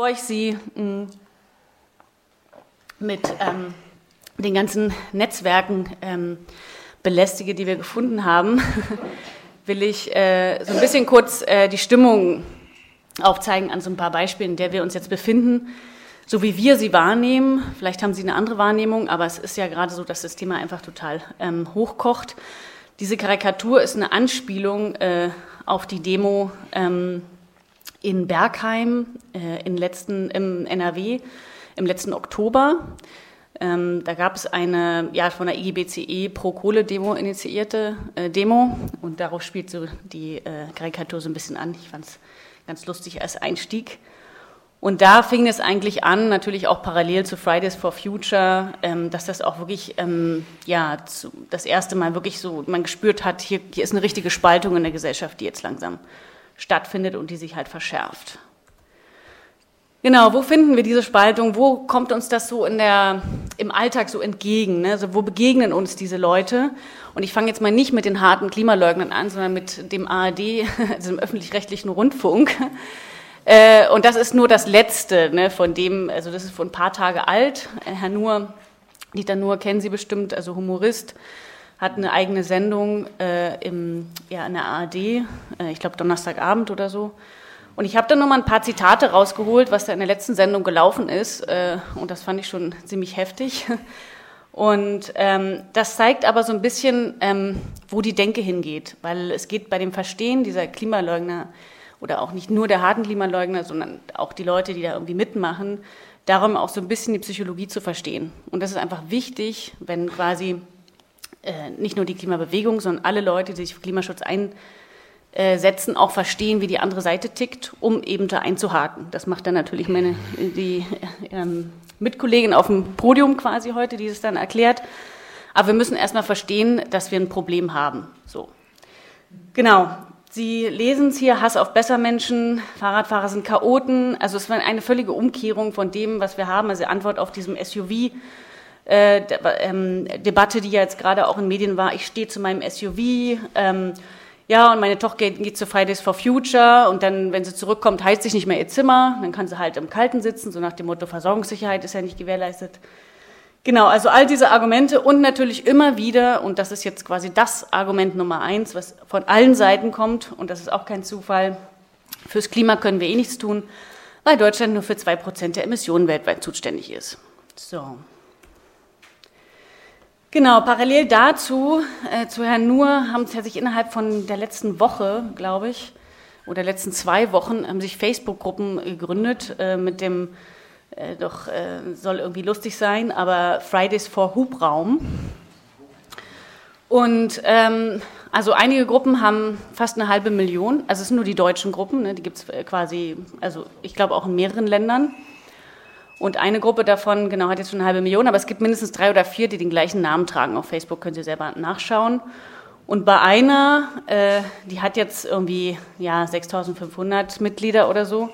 bevor ich Sie mh, mit ähm, den ganzen Netzwerken ähm, belästige, die wir gefunden haben, will ich äh, so ein bisschen kurz äh, die Stimmung aufzeigen an so ein paar Beispielen, in der wir uns jetzt befinden, so wie wir sie wahrnehmen. Vielleicht haben Sie eine andere Wahrnehmung, aber es ist ja gerade so, dass das Thema einfach total ähm, hochkocht. Diese Karikatur ist eine Anspielung äh, auf die Demo ähm, in Bergheim äh, in letzten, im NRW im letzten Oktober. Ähm, da gab es eine ja, von der IGBCE Pro-Kohle-Demo initiierte äh, Demo und darauf spielt so die äh, Karikatur so ein bisschen an. Ich fand es ganz lustig als Einstieg. Und da fing es eigentlich an, natürlich auch parallel zu Fridays for Future, ähm, dass das auch wirklich, ähm, ja, zu, das erste Mal wirklich so, man gespürt hat, hier, hier ist eine richtige Spaltung in der Gesellschaft, die jetzt langsam stattfindet und die sich halt verschärft. Genau, wo finden wir diese Spaltung? Wo kommt uns das so in der, im Alltag so entgegen? Ne? Also wo begegnen uns diese Leute? Und ich fange jetzt mal nicht mit den harten Klimaleugnern an, sondern mit dem ARD, also dem öffentlich-rechtlichen Rundfunk. Äh, und das ist nur das Letzte ne, von dem, also das ist vor ein paar Tage alt. Herr Nuhr, Dieter Nuhr kennen Sie bestimmt, also Humorist, hat eine eigene Sendung äh, im, ja, in der ARD, äh, ich glaube Donnerstagabend oder so. Und ich habe da nochmal ein paar Zitate rausgeholt, was da in der letzten Sendung gelaufen ist. Äh, und das fand ich schon ziemlich heftig. Und ähm, das zeigt aber so ein bisschen, ähm, wo die Denke hingeht. Weil es geht bei dem Verstehen dieser Klimaleugner oder auch nicht nur der harten Klimaleugner, sondern auch die Leute, die da irgendwie mitmachen, darum auch so ein bisschen die Psychologie zu verstehen. Und das ist einfach wichtig, wenn quasi äh, nicht nur die Klimabewegung, sondern alle Leute, die sich für Klimaschutz einsetzen, auch verstehen, wie die andere Seite tickt, um eben da einzuhaken. Das macht dann natürlich meine die ähm, Mitkollegin auf dem Podium quasi heute, die es dann erklärt. Aber wir müssen erstmal verstehen, dass wir ein Problem haben. So. Genau. Sie lesen es hier, Hass auf Bessermenschen, Fahrradfahrer sind Chaoten. Also es war eine völlige Umkehrung von dem, was wir haben. Also Antwort auf diesem SUV. Äh, ähm, Debatte, die ja jetzt gerade auch in Medien war, ich stehe zu meinem SUV, ähm, ja, und meine Tochter geht, geht zu Fridays for Future und dann, wenn sie zurückkommt, heizt sich nicht mehr ihr Zimmer, dann kann sie halt im Kalten sitzen, so nach dem Motto Versorgungssicherheit ist ja nicht gewährleistet. Genau, also all diese Argumente und natürlich immer wieder, und das ist jetzt quasi das Argument Nummer eins, was von allen Seiten kommt, und das ist auch kein Zufall, fürs Klima können wir eh nichts tun, weil Deutschland nur für zwei Prozent der Emissionen weltweit zuständig ist. So. Genau, parallel dazu, äh, zu Herrn Nuhr, haben sich innerhalb von der letzten Woche, glaube ich, oder letzten zwei Wochen, haben sich Facebook-Gruppen gegründet äh, mit dem äh, doch äh, soll irgendwie lustig sein, aber Fridays for Hubraum. Und ähm, also einige Gruppen haben fast eine halbe Million, also es sind nur die deutschen Gruppen, ne, die gibt es äh, quasi, also ich glaube auch in mehreren Ländern. Und eine Gruppe davon, genau, hat jetzt schon eine halbe Million, aber es gibt mindestens drei oder vier, die den gleichen Namen tragen. Auf Facebook können Sie selber nachschauen. Und bei einer, äh, die hat jetzt irgendwie ja, 6500 Mitglieder oder so,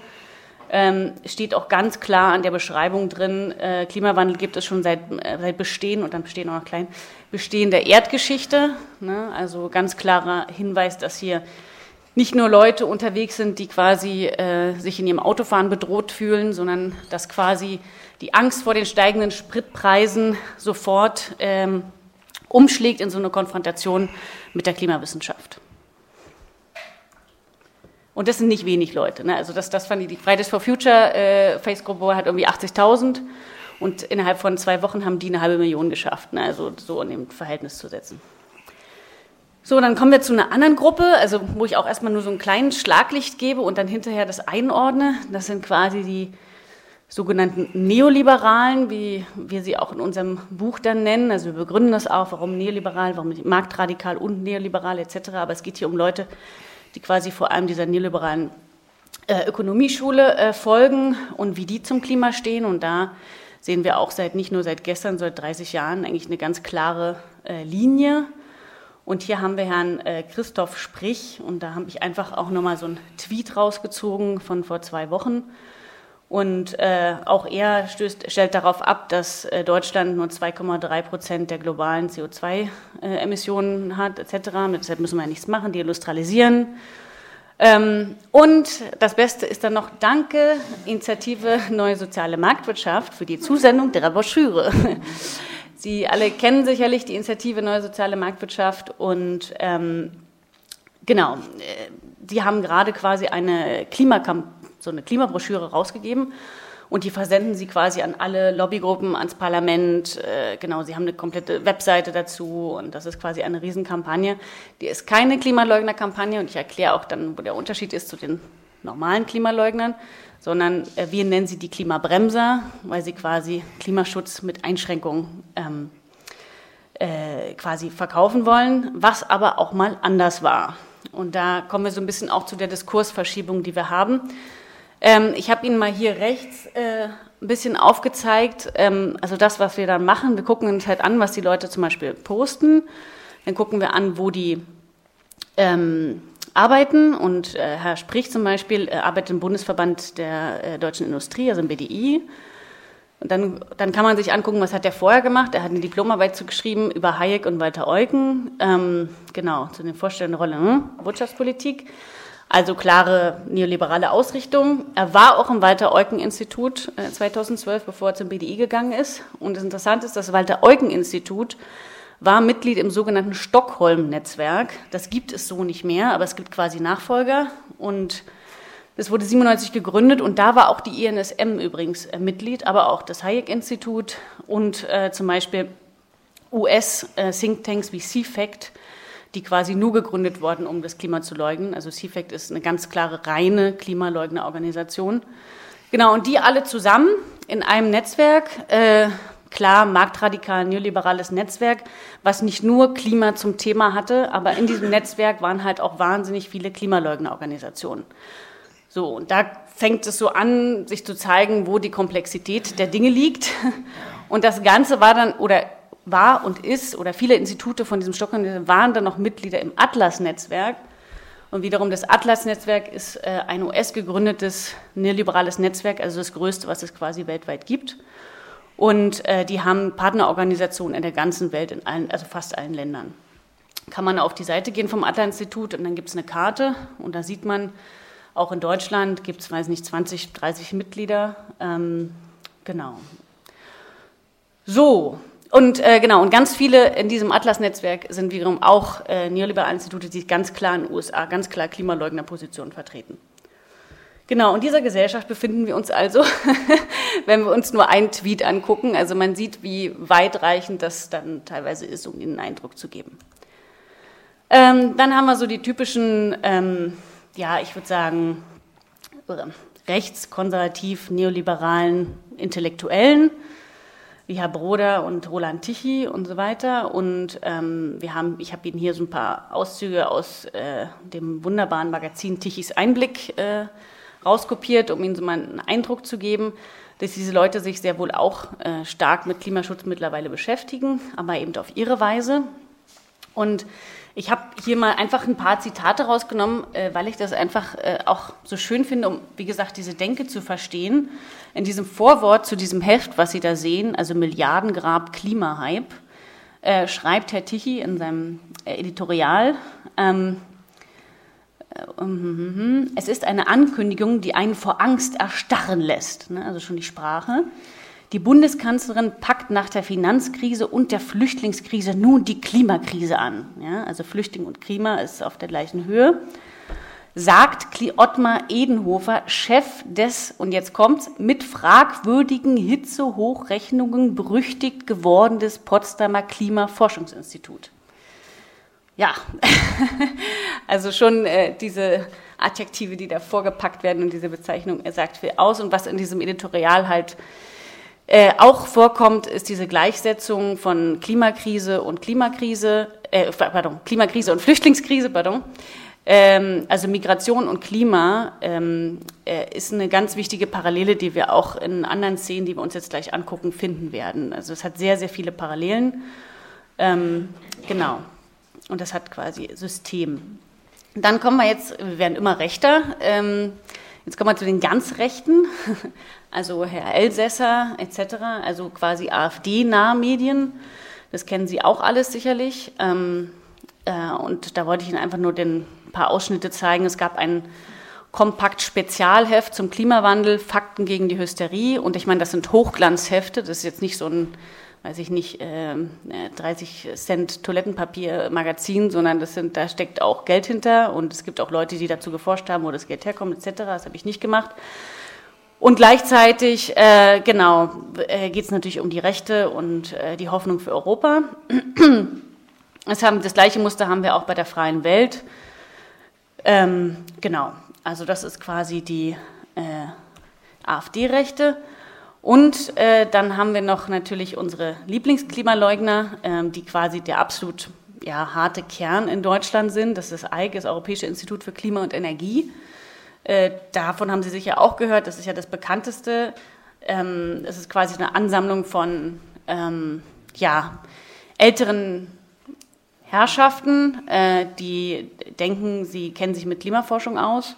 ähm, steht auch ganz klar an der Beschreibung drin, äh, Klimawandel gibt es schon seit, äh, seit Bestehen und dann Bestehen auch noch klein, Bestehen der Erdgeschichte. Ne? Also ganz klarer Hinweis, dass hier nicht nur Leute unterwegs sind, die quasi äh, sich in ihrem Autofahren bedroht fühlen, sondern dass quasi die Angst vor den steigenden Spritpreisen sofort ähm, umschlägt in so eine Konfrontation mit der Klimawissenschaft. Und das sind nicht wenig Leute. Ne? Also das, das fand ich, die Fridays for Future äh, Face-Gruppe hat irgendwie 80.000 und innerhalb von zwei Wochen haben die eine halbe Million geschafft. Ne? Also so in dem Verhältnis zu setzen. So, dann kommen wir zu einer anderen Gruppe, also wo ich auch erstmal nur so ein kleines Schlaglicht gebe und dann hinterher das einordne. Das sind quasi die sogenannten Neoliberalen, wie wir sie auch in unserem Buch dann nennen. Also wir begründen das auch, warum neoliberal, warum marktradikal und neoliberal etc. Aber es geht hier um Leute, die quasi vor allem dieser neoliberalen äh, Ökonomieschule äh, folgen und wie die zum Klima stehen. Und da sehen wir auch seit nicht nur seit gestern, seit 30 Jahren eigentlich eine ganz klare äh, Linie. Und hier haben wir Herrn äh, Christoph Sprich und da habe ich einfach auch nochmal so einen Tweet rausgezogen von vor zwei Wochen. Und äh, auch er stößt, stellt darauf ab, dass äh, Deutschland nur 2,3 Prozent der globalen CO2-Emissionen äh, hat, etc. Deshalb müssen wir ja nichts machen, die industrialisieren. Ähm, und das Beste ist dann noch Danke, Initiative Neue Soziale Marktwirtschaft für die Zusendung der Broschüre. Sie alle kennen sicherlich die Initiative Neue Soziale Marktwirtschaft und ähm, genau, äh, die haben gerade quasi eine Klimakamp so eine Klimabroschüre rausgegeben und die versenden sie quasi an alle Lobbygruppen, ans Parlament. Äh, genau, sie haben eine komplette Webseite dazu und das ist quasi eine Riesenkampagne. Die ist keine Klimaleugner-Kampagne und ich erkläre auch dann, wo der Unterschied ist zu den normalen Klimaleugnern, sondern äh, wir nennen sie die Klimabremser, weil sie quasi Klimaschutz mit Einschränkungen ähm, äh, quasi verkaufen wollen, was aber auch mal anders war. Und da kommen wir so ein bisschen auch zu der Diskursverschiebung, die wir haben. Ähm, ich habe Ihnen mal hier rechts äh, ein bisschen aufgezeigt, ähm, also das, was wir dann machen. Wir gucken uns halt an, was die Leute zum Beispiel posten. Dann gucken wir an, wo die ähm, arbeiten. Und äh, Herr Sprich zum Beispiel äh, arbeitet im Bundesverband der äh, deutschen Industrie, also im BDI. Und dann, dann kann man sich angucken, was hat der vorher gemacht. Er hat eine Diplomarbeit zugeschrieben über Hayek und Walter Eucken, ähm, genau, zu den Vorstellungen der Rolle hm, Wirtschaftspolitik. Also klare neoliberale Ausrichtung. Er war auch im Walter-Eucken-Institut 2012, äh, bevor er zum BDI gegangen ist. Und das Interessante ist, das Walter-Eucken-Institut war Mitglied im sogenannten Stockholm-Netzwerk. Das gibt es so nicht mehr, aber es gibt quasi Nachfolger. Und das wurde 97 gegründet und da war auch die INSM übrigens äh, Mitglied, aber auch das Hayek-Institut und äh, zum Beispiel US-Thinktanks äh, wie CFACT die quasi nur gegründet wurden, um das Klima zu leugnen. Also CFACT ist eine ganz klare reine Klimaleugnerorganisation. Genau, und die alle zusammen in einem Netzwerk, äh, klar, marktradikal, neoliberales Netzwerk, was nicht nur Klima zum Thema hatte, aber in diesem Netzwerk waren halt auch wahnsinnig viele Klimaleugnerorganisationen. So, und da fängt es so an, sich zu zeigen, wo die Komplexität der Dinge liegt. Und das Ganze war dann, oder war und ist, oder viele Institute von diesem Stockholm waren dann noch Mitglieder im Atlas-Netzwerk. Und wiederum das Atlas-Netzwerk ist äh, ein US-gegründetes neoliberales Netzwerk, also das größte, was es quasi weltweit gibt. Und äh, die haben Partnerorganisationen in der ganzen Welt, in allen, also fast allen Ländern. Kann man auf die Seite gehen vom Atlas-Institut und dann gibt es eine Karte und da sieht man, auch in Deutschland gibt es, weiß nicht, 20, 30 Mitglieder. Ähm, genau. So, und äh, genau, und ganz viele in diesem Atlas-Netzwerk sind wiederum auch äh, neoliberale Institute, die ganz klar in den USA ganz klar Klimaleugnerpositionen vertreten. Genau, in dieser Gesellschaft befinden wir uns also, wenn wir uns nur einen Tweet angucken. Also man sieht, wie weitreichend das dann teilweise ist, um Ihnen einen Eindruck zu geben. Ähm, dann haben wir so die typischen, ähm, ja, ich würde sagen, rechtskonservativ, neoliberalen Intellektuellen wie Herr Broder und Roland Tichy und so weiter. Und ähm, wir haben, ich habe Ihnen hier so ein paar Auszüge aus äh, dem wunderbaren Magazin Tichys Einblick äh, rauskopiert, um Ihnen so mal einen Eindruck zu geben, dass diese Leute sich sehr wohl auch äh, stark mit Klimaschutz mittlerweile beschäftigen, aber eben auf ihre Weise. Und ich habe hier mal einfach ein paar Zitate rausgenommen, äh, weil ich das einfach äh, auch so schön finde, um, wie gesagt, diese Denke zu verstehen. In diesem Vorwort zu diesem Heft, was Sie da sehen, also Milliardengrab Klimahype, äh, schreibt Herr Tichy in seinem äh, Editorial, ähm, es ist eine Ankündigung, die einen vor Angst erstarren lässt, ne, also schon die Sprache. Die Bundeskanzlerin packt nach der Finanzkrise und der Flüchtlingskrise nun die Klimakrise an. Also Flüchtling und Klima ist auf der gleichen Höhe. Sagt Ottmar Edenhofer, Chef des, und jetzt kommt's, mit fragwürdigen Hitzehochrechnungen berüchtigt geworden des Potsdamer Klimaforschungsinstitut. Ja, also schon äh, diese Adjektive, die da vorgepackt werden und diese Bezeichnung, er sagt viel aus und was in diesem Editorial halt äh, auch vorkommt, ist diese Gleichsetzung von Klimakrise und Klimakrise, äh, pardon, Klimakrise und Flüchtlingskrise, pardon. Ähm, also Migration und Klima ähm, äh, ist eine ganz wichtige Parallele, die wir auch in anderen Szenen, die wir uns jetzt gleich angucken, finden werden. Also es hat sehr, sehr viele Parallelen. Ähm, genau. Und das hat quasi System. Dann kommen wir jetzt, wir werden immer rechter. Ähm, Jetzt kommen wir zu den ganz Rechten, also Herr Elsässer etc., also quasi AfD-nahe Medien. Das kennen Sie auch alles sicherlich. Ähm, Äh, und da wollte ich Ihnen einfach nur ein paar Ausschnitte zeigen. Es gab ein Kompakt-Spezialheft zum Klimawandel, Fakten gegen die Hysterie. Und ich meine, das sind Hochglanzhefte. Das ist jetzt nicht so ein, weiß ich nicht, äh, 30 Cent Toilettenpapier-Magazin, sondern das sind, da steckt auch Geld hinter. Und es gibt auch Leute, die dazu geforscht haben, wo das Geld herkommt, etc. Das habe ich nicht gemacht. Und gleichzeitig, äh, genau, äh, geht es natürlich um die Rechte und äh, die Hoffnung für Europa. Das, haben, das gleiche Muster haben wir auch bei der freien Welt. Ähm, genau, also das ist quasi die äh, AfD-Rechte. Und äh, dann haben wir noch natürlich unsere Lieblingsklimaleugner, äh, die quasi der absolut ja, harte Kern in Deutschland sind. Das ist EIG, das Europäische Institut für Klima und Energie. Äh, davon haben Sie sicher auch gehört, das ist ja das bekannteste. Ähm, es ist quasi eine Ansammlung von ähm, ja, älteren Herrschaften, äh, die denken, sie kennen sich mit Klimaforschung aus.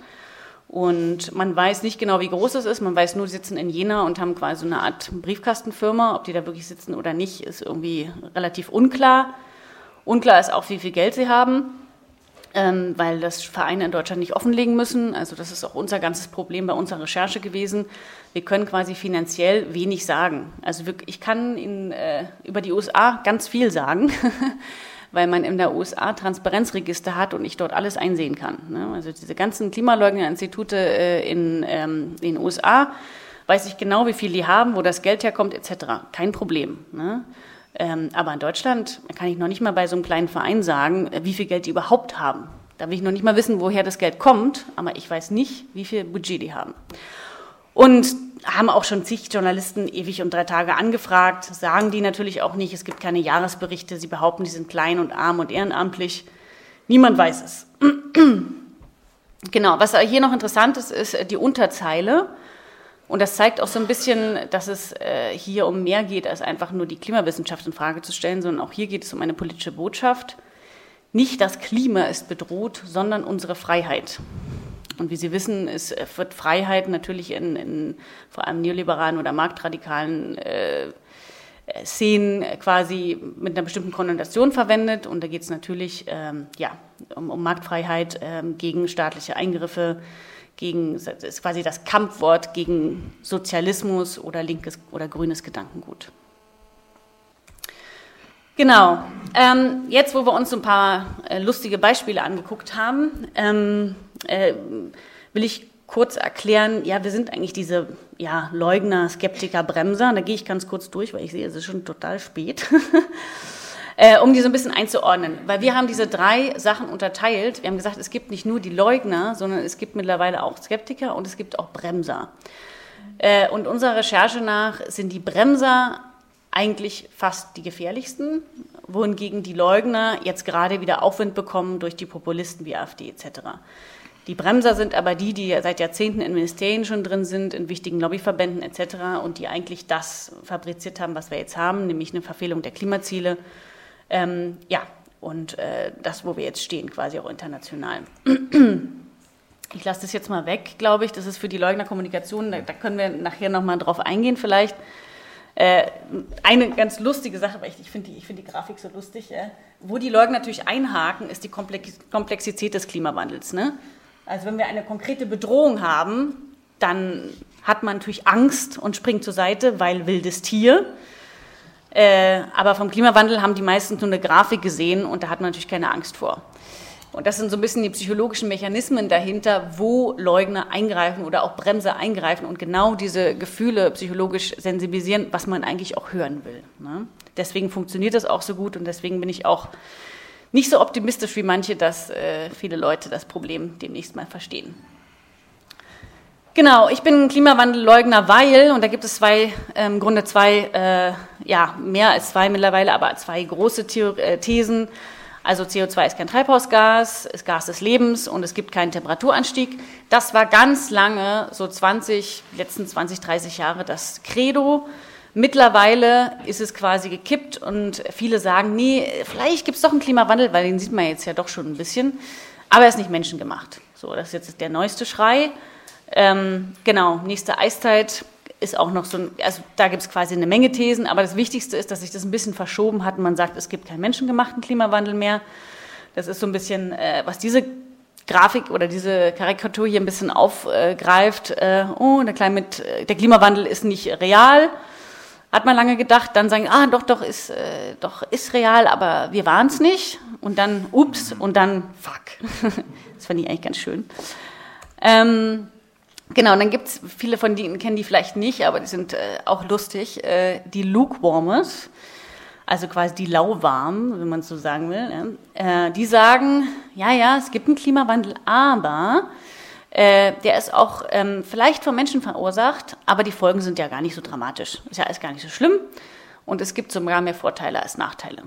Und man weiß nicht genau, wie groß es ist. Man weiß nur, sie sitzen in Jena und haben quasi eine Art Briefkastenfirma. Ob die da wirklich sitzen oder nicht, ist irgendwie relativ unklar. Unklar ist auch, wie viel Geld sie haben ähm, weil das Vereine in Deutschland nicht offenlegen müssen. Also das ist auch unser ganzes Problem bei unserer Recherche gewesen. Wir können quasi finanziell wenig sagen. Also ich kann Ihnen äh, über die USA ganz viel sagen, weil man in der USA Transparenzregister hat und ich dort alles einsehen kann. Ne? Also diese ganzen Klimaleugner-Institute äh, in ähm, den USA, weiß ich genau, wie viel die haben, wo das Geld herkommt etc. Kein Problem. Ne? Ähm, aber in Deutschland kann ich noch nicht mal bei so einem kleinen Verein sagen, äh, wie viel Geld die überhaupt haben. Da will ich noch nicht mal wissen, woher das Geld kommt, aber ich weiß nicht, wie viel Budget die haben. Und haben auch schon zig Journalisten ewig und drei Tage angefragt, sagen die natürlich auch nicht, es gibt keine Jahresberichte, sie behaupten, die sind klein und arm und ehrenamtlich. Niemand weiß es. genau, was hier noch interessant ist, ist die Unterzeile. Und das zeigt auch so ein bisschen, dass es äh, hier um mehr geht, als einfach nur die Klimawissenschaft in Frage zu stellen, sondern auch hier geht es um eine politische Botschaft. Nicht das Klima ist bedroht, sondern unsere Freiheit. Und wie Sie wissen, ist, wird Freiheit natürlich in, in vor allem neoliberalen oder marktradikalen äh, Szenen quasi mit einer bestimmten Konnotation verwendet. Und da geht es natürlich ähm, ja, um, um Marktfreiheit ähm, gegen staatliche Eingriffe, gegen, ist quasi das Kampfwort gegen Sozialismus oder linkes oder grünes Gedankengut. Genau. Ähm, jetzt, wo wir uns ein paar äh, lustige Beispiele angeguckt haben, ähm, äh, will ich kurz erklären, ja, wir sind eigentlich diese ja, Leugner, Skeptiker, Bremser. Da gehe ich ganz kurz durch, weil ich sehe, es ist schon total spät. äh, um die so ein bisschen einzuordnen. Weil wir haben diese drei Sachen unterteilt. Wir haben gesagt, es gibt nicht nur die Leugner, sondern es gibt mittlerweile auch Skeptiker und es gibt auch Bremser. Äh, und unserer Recherche nach sind die Bremser eigentlich fast die gefährlichsten, wohingegen die Leugner jetzt gerade wieder Aufwind bekommen durch die Populisten wie AfD etc. Die Bremser sind aber die, die seit Jahrzehnten in Ministerien schon drin sind, in wichtigen Lobbyverbänden etc. und die eigentlich das fabriziert haben, was wir jetzt haben, nämlich eine Verfehlung der Klimaziele ähm, ja, und äh, das, wo wir jetzt stehen, quasi auch international. Ich lasse das jetzt mal weg, glaube ich. Das ist für die Leugnerkommunikation, da, da können wir nachher nochmal drauf eingehen vielleicht. Äh, eine ganz lustige Sache, weil ich, ich finde die, find die Grafik so lustig, äh, wo die Leugner natürlich einhaken, ist die Komplexität des Klimawandels. Ne? Also wenn wir eine konkrete Bedrohung haben, dann hat man natürlich Angst und springt zur Seite, weil wildes Tier. Äh, aber vom Klimawandel haben die meisten nur eine Grafik gesehen und da hat man natürlich keine Angst vor. Und das sind so ein bisschen die psychologischen Mechanismen dahinter, wo Leugner eingreifen oder auch Bremser eingreifen und genau diese Gefühle psychologisch sensibilisieren, was man eigentlich auch hören will. Ne? Deswegen funktioniert das auch so gut und deswegen bin ich auch nicht so optimistisch wie manche, dass äh, viele Leute das Problem demnächst mal verstehen. Genau, ich bin Klimawandelleugner, weil, und da gibt es zwei, ähm, im Grunde zwei, äh, ja, mehr als zwei mittlerweile, aber zwei große The äh, Thesen. Also CO2 ist kein Treibhausgas, ist Gas des Lebens und es gibt keinen Temperaturanstieg. Das war ganz lange, so 20, letzten 20, 30 Jahre das Credo. Mittlerweile ist es quasi gekippt und viele sagen, nee, vielleicht gibt es doch einen Klimawandel, weil den sieht man jetzt ja doch schon ein bisschen, aber er ist nicht menschengemacht. So, das ist jetzt der neueste Schrei. Ähm, genau, nächste Eiszeit ist auch noch so, ein, also da gibt es quasi eine Menge Thesen, aber das Wichtigste ist, dass sich das ein bisschen verschoben hat und man sagt, es gibt keinen menschengemachten Klimawandel mehr. Das ist so ein bisschen, äh, was diese Grafik oder diese Karikatur hier ein bisschen aufgreift. Äh, oh, der, Climate, der Klimawandel ist nicht real. Hat man lange gedacht, dann sagen, ah, doch, doch, ist, äh, doch, ist real, aber wir waren es nicht. Und dann, ups, und dann, fuck. das fand ich eigentlich ganz schön. Ähm, genau, und dann gibt es viele von denen, kennen die vielleicht nicht, aber die sind äh, auch lustig. Äh, die Lukewarmers also quasi die lauwarm, wenn man so sagen will, ne? die sagen, ja, ja, es gibt einen Klimawandel, aber äh, der ist auch ähm, vielleicht vom Menschen verursacht, aber die Folgen sind ja gar nicht so dramatisch. Ist ja alles gar nicht so schlimm und es gibt sogar mehr Vorteile als Nachteile.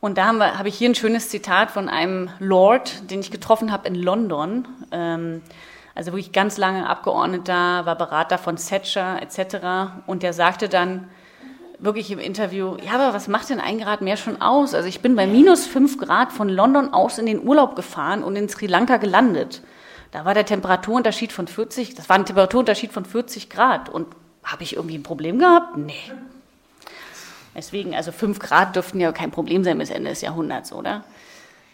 Und da habe hab ich hier ein schönes Zitat von einem Lord, den ich getroffen habe in London. Ähm, also wirklich ganz lange Abgeordneter, war Berater von Thatcher etc. Und der sagte dann, wirklich im Interview, ja, aber was macht denn ein Grad mehr schon aus? Also ich bin bei minus fünf Grad von London aus in den Urlaub gefahren und in Sri Lanka gelandet. Da war der Temperaturunterschied von 40, das war ein Temperaturunterschied von 40 Grad. Und habe ich irgendwie ein Problem gehabt? Nee. Deswegen, also fünf Grad dürften ja kein Problem sein bis Ende des Jahrhunderts, oder?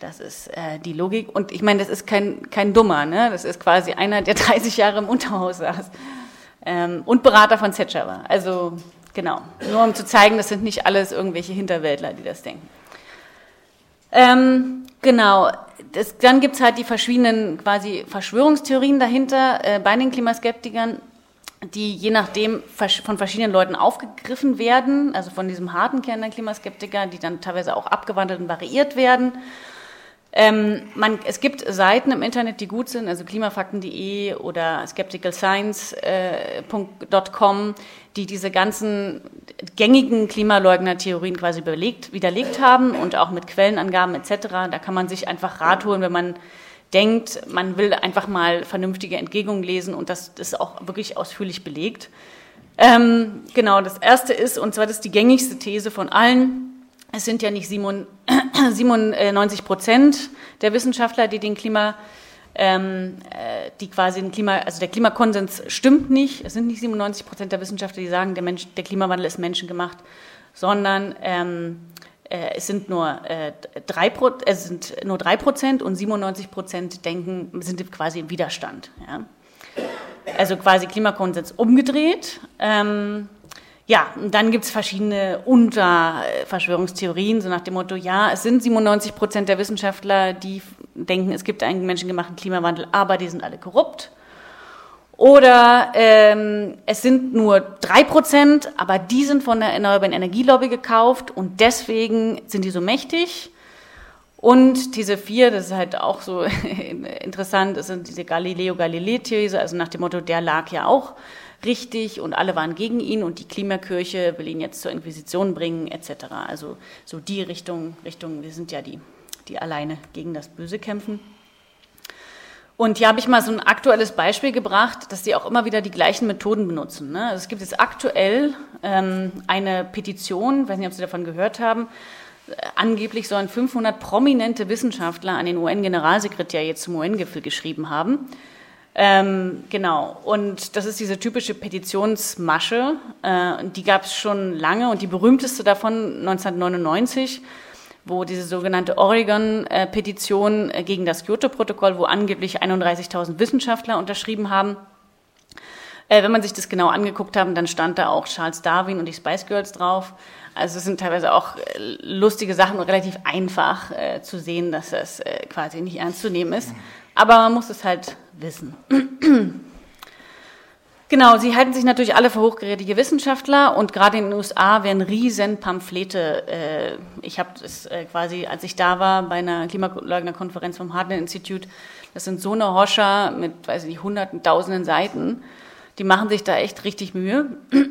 Das ist äh, die Logik. Und ich meine, das ist kein, kein Dummer, ne? Das ist quasi einer, der 30 Jahre im Unterhaus saß ähm, und Berater von Thatcher war. Also Genau, nur um zu zeigen, das sind nicht alles irgendwelche Hinterwäldler, die das denken. Ähm, genau, das, dann gibt es halt die verschiedenen quasi Verschwörungstheorien dahinter äh, bei den Klimaskeptikern, die je nachdem von verschiedenen Leuten aufgegriffen werden, also von diesem harten Kern der Klimaskeptiker, die dann teilweise auch abgewandelt und variiert werden. Ähm, man, es gibt Seiten im Internet, die gut sind, also klimafakten.de oder skepticalscience.com, äh, die diese ganzen gängigen Klimaleugner-Theorien quasi belegt, widerlegt haben und auch mit Quellenangaben etc. Da kann man sich einfach Rat holen, wenn man denkt, man will einfach mal vernünftige Entgegnungen lesen und das ist auch wirklich ausführlich belegt. Ähm, genau, das erste ist, und zwar das ist die gängigste These von allen, es sind ja nicht 97 Prozent der Wissenschaftler, die den Klima, ähm, äh, die quasi den Klima, also der Klimakonsens stimmt nicht. Es sind nicht 97 Prozent der Wissenschaftler, die sagen, der, Mensch, der Klimawandel ist menschengemacht, sondern ähm, äh, es sind nur äh, drei, es sind nur drei Prozent und 97 Prozent denken, sind quasi im Widerstand. Ja? Also quasi Klimakonsens umgedreht. Ähm, ja, und dann gibt es verschiedene Unterverschwörungstheorien, so nach dem Motto, ja, es sind 97 Prozent der Wissenschaftler, die denken, es gibt einen menschengemachten Klimawandel, aber die sind alle korrupt. Oder ähm, es sind nur drei Prozent, aber die sind von der erneuerbaren Energielobby gekauft und deswegen sind die so mächtig. Und diese vier, das ist halt auch so interessant, das sind diese Galileo-Galilei-These, also nach dem Motto, der lag ja auch richtig und alle waren gegen ihn und die Klimakirche will ihn jetzt zur Inquisition bringen etc. Also so die Richtung, Richtung, wir sind ja die, die alleine gegen das Böse kämpfen. Und hier habe ich mal so ein aktuelles Beispiel gebracht, dass sie auch immer wieder die gleichen Methoden benutzen. Ne? Also es gibt jetzt aktuell ähm, eine Petition, weiß nicht, ob Sie davon gehört haben, angeblich sollen 500 prominente Wissenschaftler an den UN-Generalsekretär jetzt zum UN-Gipfel geschrieben haben. Ähm, genau, und das ist diese typische Petitionsmasche. Äh, die gab es schon lange und die berühmteste davon 1999, wo diese sogenannte Oregon-Petition äh, gegen das Kyoto-Protokoll, wo angeblich 31.000 Wissenschaftler unterschrieben haben. Äh, wenn man sich das genau angeguckt hat, dann stand da auch Charles Darwin und die Spice Girls drauf. Also es sind teilweise auch äh, lustige Sachen und relativ einfach zu sehen, dass das quasi nicht ernst zu nehmen ist. Aber man muss es halt wissen. Genau, sie halten sich natürlich alle für hochgerätige Wissenschaftler und gerade in den USA werden riesen Pamphlete. Äh, ich habe das äh, quasi, als ich da war bei einer Klimaleugnerkonferenz vom Hartland Institute, das sind so eine Hoscher mit, weiß ich nicht, hunderten, tausenden Seiten. Die machen sich da echt richtig Mühe.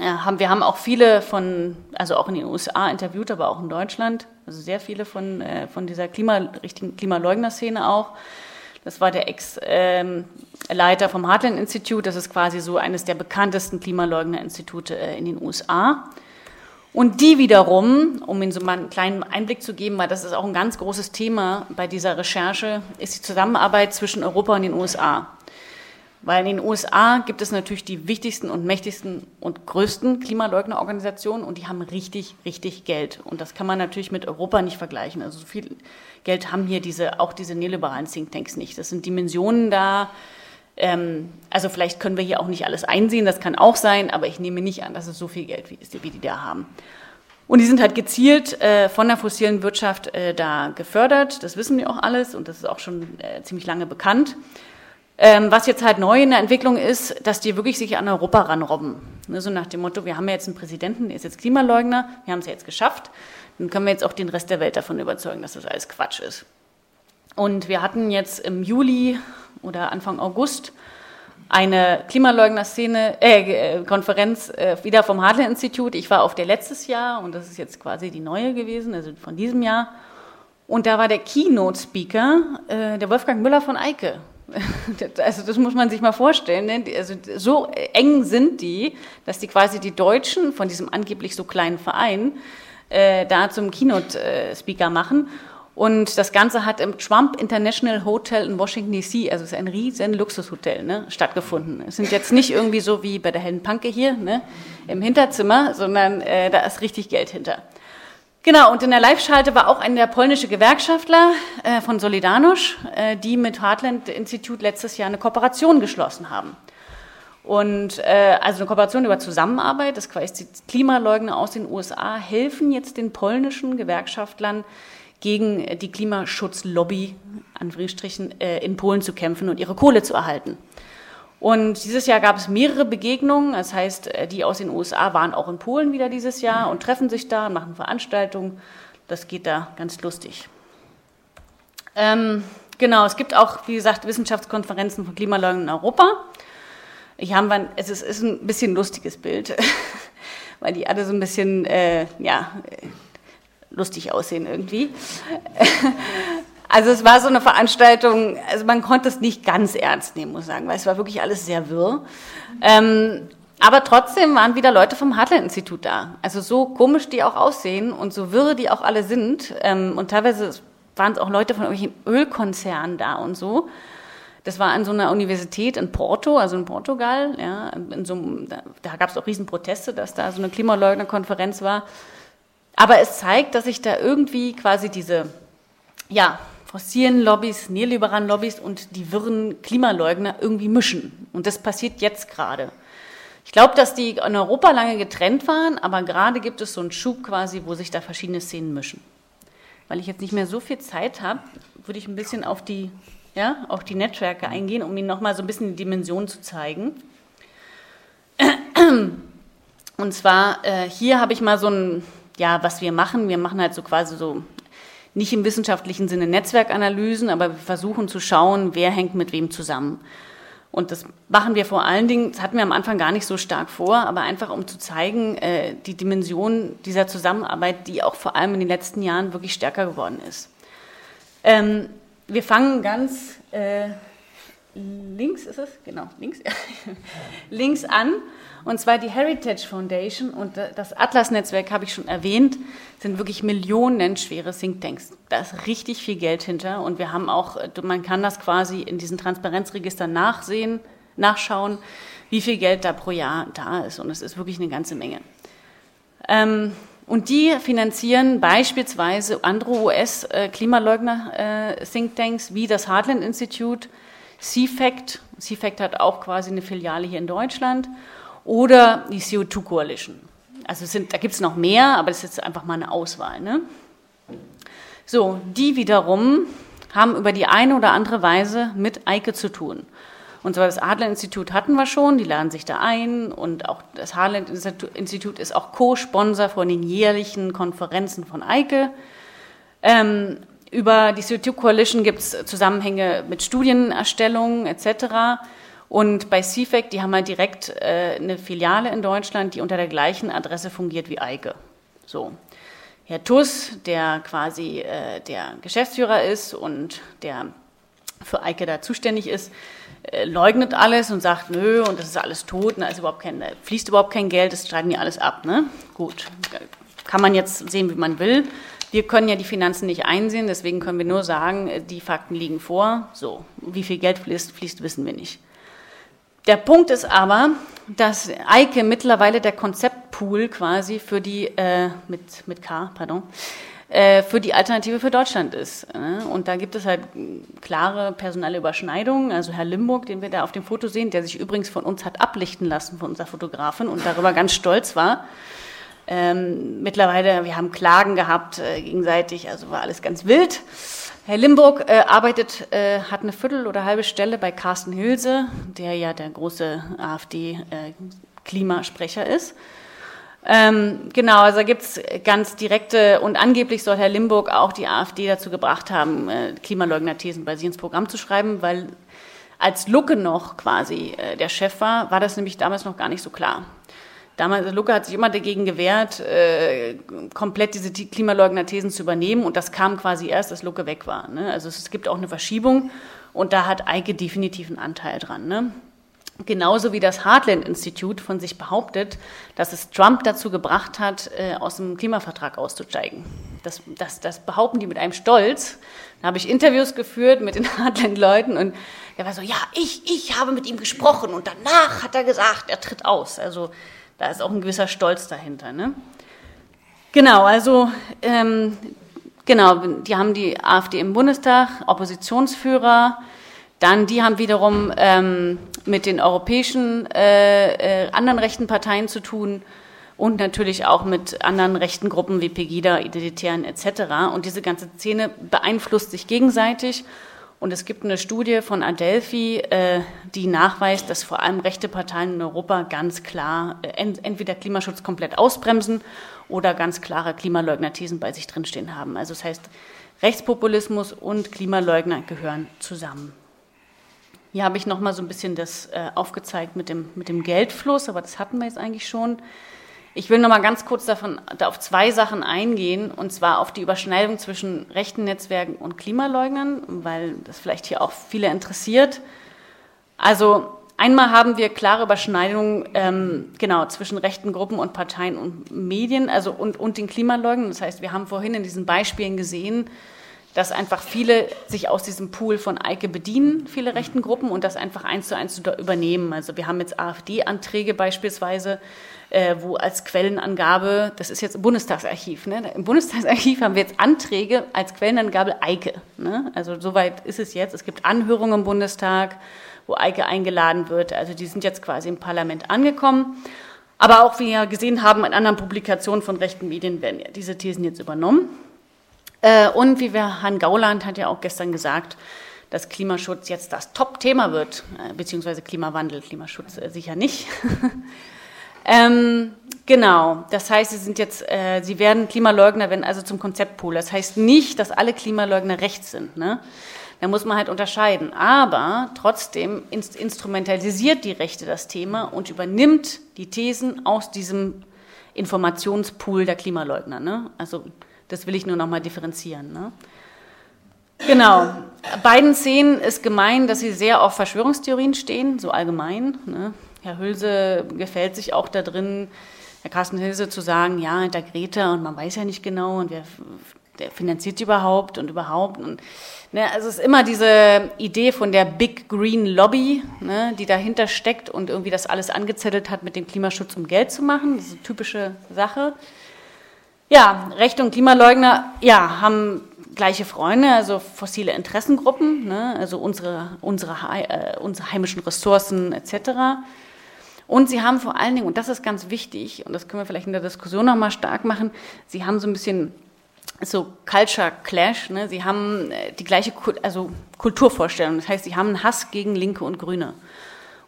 Ja, haben, wir haben auch viele von, also auch in den USA interviewt, aber auch in Deutschland, also sehr viele von, äh, von dieser Klima, richtigen Klimaleugner-Szene auch. Das war der Ex-Leiter vom Heartland Institute. Das ist quasi so eines der bekanntesten Klimaleugner-Institute äh, in den USA. Und die wiederum, um Ihnen so mal einen kleinen Einblick zu geben, weil das ist auch ein ganz großes Thema bei dieser Recherche, ist die Zusammenarbeit zwischen Europa und den USA. Weil in den USA gibt es natürlich die wichtigsten und mächtigsten und größten Klimaleugnerorganisationen und die haben richtig, richtig Geld. Und das kann man natürlich mit Europa nicht vergleichen. Also so viel Geld haben hier diese, auch diese neoliberalen Thinktanks nicht. Das sind Dimensionen da. Ähm, also vielleicht können wir hier auch nicht alles einsehen, das kann auch sein, aber ich nehme nicht an, dass es so viel Geld wie, wie die da haben. Und die sind halt gezielt äh, von der fossilen Wirtschaft äh, da gefördert. Das wissen wir auch alles und das ist auch schon äh, ziemlich lange bekannt. Ähm, was jetzt halt neu in der Entwicklung ist, dass die wirklich sich an Europa ranrobben. Ne, so nach dem Motto, wir haben ja jetzt einen Präsidenten, der ist jetzt Klimaleugner, wir haben es ja jetzt geschafft, dann können wir jetzt auch den Rest der Welt davon überzeugen, dass das alles Quatsch ist. Und wir hatten jetzt im Juli oder Anfang August eine Klimaleugner-Szene, äh, Konferenz äh, wieder vom Hadler-Institut. Ich war auf der letztes Jahr und das ist jetzt quasi die neue gewesen, also von diesem Jahr. Und da war der Keynote-Speaker, äh, der Wolfgang Müller von Eike. Also das muss man sich mal vorstellen. Ne? Also so eng sind die, dass die quasi die Deutschen von diesem angeblich so kleinen Verein äh, da zum Keynote-Speaker machen. Und das Ganze hat im Trump International Hotel in Washington DC, also es ist ein riesen Luxushotel, ne, stattgefunden. Es sind jetzt nicht irgendwie so wie bei der Helen Panke hier ne, im Hinterzimmer, sondern äh, da ist richtig Geld hinter. Genau, und in der Live-Schalte war auch ein der polnische Gewerkschaftler äh, von Solidarność, äh, die mit Heartland Institut letztes Jahr eine Kooperation geschlossen haben. Und äh, also eine Kooperation über Zusammenarbeit, das quasi die Klimaleugner aus den USA helfen jetzt den polnischen Gewerkschaftlern, gegen die Klimaschutzlobby Anführungsstrichen, äh, in Polen zu kämpfen und ihre Kohle zu erhalten. Und dieses Jahr gab es mehrere Begegnungen, das heißt, äh, die aus den USA waren auch in Polen wieder dieses Jahr und treffen sich da, machen Veranstaltungen. Das geht da ganz lustig. Ähm, genau, es gibt auch, wie gesagt, Wissenschaftskonferenzen von Klimaleugnern in Europa. Ich habe, es ist, ist ein bisschen lustiges Bild, weil die alle so ein bisschen, äh, ja, lustig aussehen irgendwie. Also es war so eine Veranstaltung, also man konnte es nicht ganz ernst nehmen, muss ich sagen, weil es war wirklich alles sehr wirr. Ähm, aber trotzdem waren wieder Leute vom Hartland-Institut da. Also so komisch die auch aussehen und so wirr die auch alle sind. Ähm, und teilweise waren es auch Leute von irgendwelchen Ölkonzernen da und so. Das war an so einer Universität in Porto, also in Portugal. Ja, in so, da, da gab es auch Riesenproteste, dass da so eine Klimaleugner-Konferenz war. Aber es zeigt, dass sich da irgendwie quasi diese, ja, fossilen Lobbys, neoliberalen Lobbys und die wirren Klimaleugner irgendwie mischen. Und das passiert jetzt gerade. Ich glaube, dass die in Europa lange getrennt waren, aber gerade gibt es so einen Schub quasi, wo sich da verschiedene Szenen mischen. Weil ich jetzt nicht mehr so viel Zeit habe, würde ich ein bisschen auf die, ja, auf die Netzwerke eingehen, um Ihnen nochmal so ein bisschen die Dimension zu zeigen. Und zwar, äh, hier habe ich mal so ein ja, was wir machen, wir machen halt so quasi so nicht im wissenschaftlichen Sinne Netzwerkanalysen, aber wir versuchen zu schauen, wer hängt mit wem zusammen. Und das machen wir vor allen Dingen, das hatten wir am Anfang gar nicht so stark vor, aber einfach um zu zeigen, äh, die Dimension dieser Zusammenarbeit, die auch vor allem in den letzten Jahren wirklich stärker geworden ist. Ähm, wir fangen ganz äh, links, ist es? Genau, links, links an und zwar die Heritage Foundation und das Atlas-Netzwerk, habe ich schon erwähnt, sind wirklich millionenschwere Thinktanks. Da ist richtig viel Geld hinter. Und wir haben auch, man kann das quasi in diesen Transparenzregistern nachsehen, nachschauen, wie viel Geld da pro Jahr da ist. Und es ist wirklich eine ganze Menge. Ähm, und die finanzieren beispielsweise andere US-Klimaleugner-Thinktanks wie das Heartland Institute, CFACT. CFACT hat auch quasi eine Filiale hier in Deutschland oder die CO2 Coalition. Also sind, da gibt es noch mehr, aber das ist jetzt einfach mal eine Auswahl. Ne? So, die wiederum haben über die eine oder andere Weise mit Eike zu tun. Und zwar das Adler-Institut hatten wir schon, die laden sich da ein und auch das Harland-Institut ist auch Co-Sponsor von den jährlichen Konferenzen von Eike. Ähm, über die CO2 Coalition gibt es Zusammenhänge mit Studienerstellung etc. Und bei CFAC, die haben halt direkt äh, eine Filiale in Deutschland, die unter der gleichen Adresse fungiert wie Eike. So. Herr Tuss, der quasi äh, der Geschäftsführer ist und der für Eike da zuständig ist, äh, leugnet alles und sagt, nö, und das ist alles tot, und da ist überhaupt kein, fließt überhaupt kein Geld, das schreiben die alles ab. Ne? Gut, kann man jetzt sehen, wie man will. Wir können ja die Finanzen nicht einsehen, deswegen können wir nur sagen, die Fakten liegen vor. So, wie viel Geld fließt, fließt wissen wir nicht. Der Punkt ist aber, dass Eike mittlerweile der Konzeptpool quasi für die, äh, mit, mit K, pardon, äh, für die Alternative für Deutschland ist. Ne? Und da gibt es halt klare personelle Überschneidungen. Also Herr Limburg, den wir da auf dem Foto sehen, der sich übrigens von uns hat ablichten lassen, von unserer Fotografin und darüber ganz stolz war. Ähm, mittlerweile, wir haben Klagen gehabt äh, gegenseitig, also war alles ganz wild. Herr Limburg äh, arbeitet, äh, hat eine Viertel- oder halbe Stelle bei Carsten Hilse, der ja der große AfD-Klimasprecher äh, ist. Ähm, genau, also da gibt es ganz direkte und angeblich soll Herr Limburg auch die AfD dazu gebracht haben, äh, Klimaleugner-Thesen bei sich ins Programm zu schreiben, weil als Lucke noch quasi äh, der Chef war, war das nämlich damals noch gar nicht so klar. Damals, also Lucke hat sich immer dagegen gewehrt, äh, komplett diese Klimaleugner-Thesen zu übernehmen. Und das kam quasi erst, als Lucke weg war. Ne? Also es, gibt auch eine Verschiebung. Und da hat Eike definitiv einen Anteil dran. Ne? Genauso wie das Heartland-Institut von sich behauptet, dass es Trump dazu gebracht hat, äh, aus dem Klimavertrag auszusteigen. Das, das, das behaupten die mit einem Stolz. Da habe ich Interviews geführt mit den Heartland-Leuten und der war so, ja, ich, ich habe mit ihm gesprochen und danach hat er gesagt, er tritt aus. Also da ist auch ein gewisser Stolz dahinter. Ne? Genau, also ähm, genau, die haben die AfD im Bundestag, Oppositionsführer, dann die haben wiederum ähm, mit den europäischen äh, äh, anderen rechten Parteien zu tun und natürlich auch mit anderen rechten Gruppen wie Pegida, Identitären etc. Und diese ganze Szene beeinflusst sich gegenseitig. Und es gibt eine Studie von Adelphi, äh, die nachweist, dass vor allem rechte Parteien in Europa ganz klar äh, entweder Klimaschutz komplett ausbremsen oder ganz klare Klimaleugner-Thesen bei sich drinstehen haben. Also das heißt, Rechtspopulismus und Klimaleugner gehören zusammen. Hier habe ich noch mal so ein bisschen das äh, aufgezeigt mit dem, mit dem Geldfluss, aber das hatten wir jetzt eigentlich schon. Ich will noch mal ganz kurz davon, da auf zwei Sachen eingehen, und zwar auf die Überschneidung zwischen rechten Netzwerken und Klimaleugnern, weil das vielleicht hier auch viele interessiert. Also einmal haben wir klare Überschneidungen ähm, genau zwischen rechten Gruppen und Parteien und Medien, also und, und den Klimaleugnern. Das heißt, wir haben vorhin in diesen Beispielen gesehen, dass einfach viele sich aus diesem Pool von Eike bedienen, viele rechten Gruppen, und das einfach eins zu eins übernehmen. Also wir haben jetzt AfD-Anträge beispielsweise, äh, wo als Quellenangabe, das ist jetzt im Bundestagsarchiv, ne? im Bundestagsarchiv haben wir jetzt Anträge als Quellenangabe Eike. Ne? Also soweit ist es jetzt. Es gibt Anhörungen im Bundestag, wo Eike eingeladen wird. Also die sind jetzt quasi im Parlament angekommen. Aber auch, wie wir gesehen haben, in anderen Publikationen von rechten Medien werden ja diese Thesen jetzt übernommen. Äh, und wie wir, Herrn Gauland hat ja auch gestern gesagt, dass Klimaschutz jetzt das Top-Thema wird, äh, beziehungsweise Klimawandel, Klimaschutz äh, sicher nicht. Ähm, genau, das heißt, sie sind jetzt, äh, sie werden Klimaleugner, wenn also zum Konzeptpool. Das heißt nicht, dass alle Klimaleugner rechts sind. Ne? Da muss man halt unterscheiden. Aber trotzdem inst instrumentalisiert die Rechte das Thema und übernimmt die Thesen aus diesem Informationspool der Klimaleugner. Ne? Also das will ich nur noch mal differenzieren. Ne? Genau. Beiden Szenen ist gemein, dass sie sehr auf Verschwörungstheorien stehen, so allgemein. Ne? Herr Hülse gefällt sich auch da drin, Herr Carsten Hülse zu sagen, ja, hinter Greta und man weiß ja nicht genau und wer finanziert die überhaupt und überhaupt. Und, ne, also es ist immer diese Idee von der Big Green Lobby, ne, die dahinter steckt und irgendwie das alles angezettelt hat, mit dem Klimaschutz um Geld zu machen. Das ist eine typische Sache. Ja, Rechte und Klimaleugner, ja, haben gleiche Freunde, also fossile Interessengruppen, ne, also unsere, unsere, äh, unsere heimischen Ressourcen etc. Und sie haben vor allen Dingen, und das ist ganz wichtig, und das können wir vielleicht in der Diskussion nochmal stark machen, sie haben so ein bisschen so Culture Clash, ne? sie haben äh, die gleiche also Kulturvorstellung, das heißt, sie haben einen Hass gegen Linke und Grüne.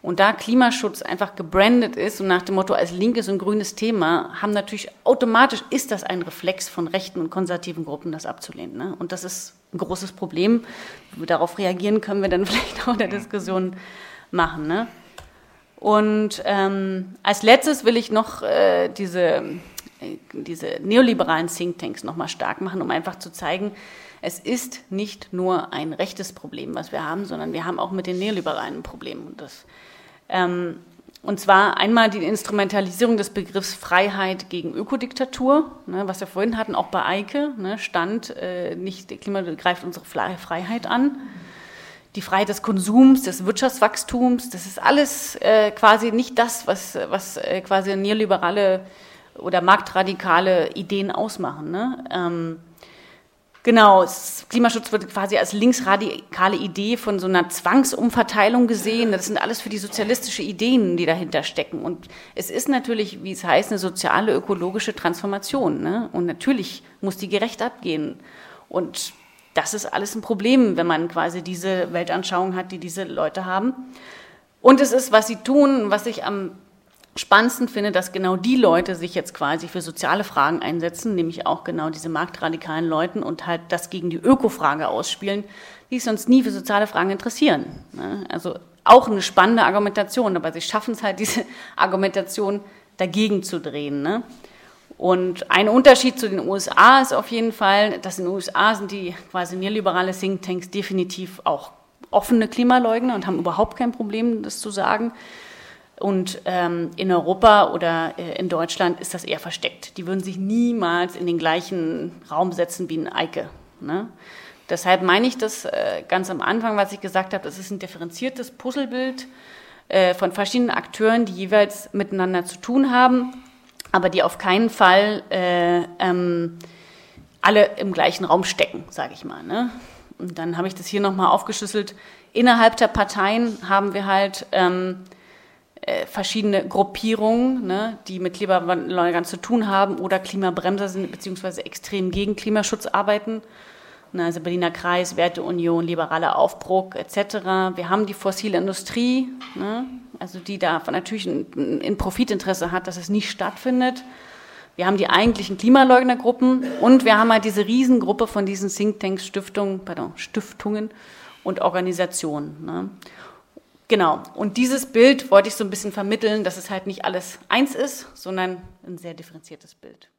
Und da Klimaschutz einfach gebrandet ist und nach dem Motto als linkes und grünes Thema, haben natürlich automatisch ist das ein Reflex von rechten und konservativen Gruppen, das abzulehnen. Ne? Und das ist ein großes Problem. Darauf reagieren können wir dann vielleicht auch in der Diskussion machen. Ne? Und ähm, als letztes will ich noch äh, diese, äh, diese neoliberalen Thinktanks nochmal stark machen, um einfach zu zeigen, es ist nicht nur ein rechtes Problem, was wir haben, sondern wir haben auch mit den Neoliberalen ein Problem. Und, das, ähm, und zwar einmal die Instrumentalisierung des Begriffs Freiheit gegen Ökodiktatur, ne, was wir vorhin hatten, auch bei Eike, ne, stand, äh, nicht, Klima greift unsere Freiheit an. die Freiheit des Konsums, des Wirtschaftswachstums, das ist alles äh, quasi nicht das, was, was äh, quasi neoliberale oder marktradikale Ideen ausmachen. Ne? Ähm, genau, Klimaschutz wird quasi als linksradikale Idee von so einer Zwangsumverteilung gesehen. Das sind alles für die sozialistische Ideen, die dahinter stecken. Und es ist natürlich, wie es heißt, eine soziale, ökologische Transformation. Ne? Und natürlich muss die gerecht abgehen. Und das ist alles ein Problem, wenn man quasi diese Weltanschauung hat, die diese Leute haben. Und es ist, was sie tun, was ich am spannendsten finde, dass genau die Leute sich jetzt quasi für soziale Fragen einsetzen, nämlich auch genau diese marktradikalen Leuten und halt das gegen die Ökofrage ausspielen, die sich sonst nie für soziale Fragen interessieren. Ne? Also auch eine spannende Argumentation, aber sie schaffen es halt, diese Argumentation dagegen zu drehen. Ne? Und ein Unterschied zu den USA ist auf jeden Fall, dass in den USA sind die quasi neoliberale Thinktanks definitiv auch offene Klimaleugner und haben überhaupt kein Problem, das zu sagen. Und ähm, in Europa oder äh, in Deutschland ist das eher versteckt. Die würden sich niemals in den gleichen Raum setzen wie ein Eike. Ne? Deshalb meine ich das äh, ganz am Anfang, was ich gesagt habe, das ist ein differenziertes Puzzlebild äh, von verschiedenen Akteuren, die jeweils miteinander zu tun haben aber die auf keinen Fall äh, ähm, alle im gleichen Raum stecken, sage ich mal. Ne? Und dann habe ich das hier nochmal aufgeschlüsselt. Innerhalb der Parteien haben wir halt ähm, äh, verschiedene Gruppierungen, ne, die mit Klimawandel zu tun haben oder Klimabremser sind, beziehungsweise extrem gegen Klimaschutz arbeiten. Ne, also Berliner Kreis, Werteunion, liberaler Aufbruch etc. Wir haben die fossile Industrie, ne, also die da natürlich ein, ein Profitinteresse hat, dass es nicht stattfindet. Wir haben die eigentlichen Klimaleugnergruppen und wir haben halt diese Riesengruppe von diesen Thinktanks, Stiftungen, pardon, Stiftungen und Organisationen. Ne? Genau. Und dieses Bild wollte ich so ein bisschen vermitteln, dass es halt nicht alles eins ist, sondern ein sehr differenziertes Bild.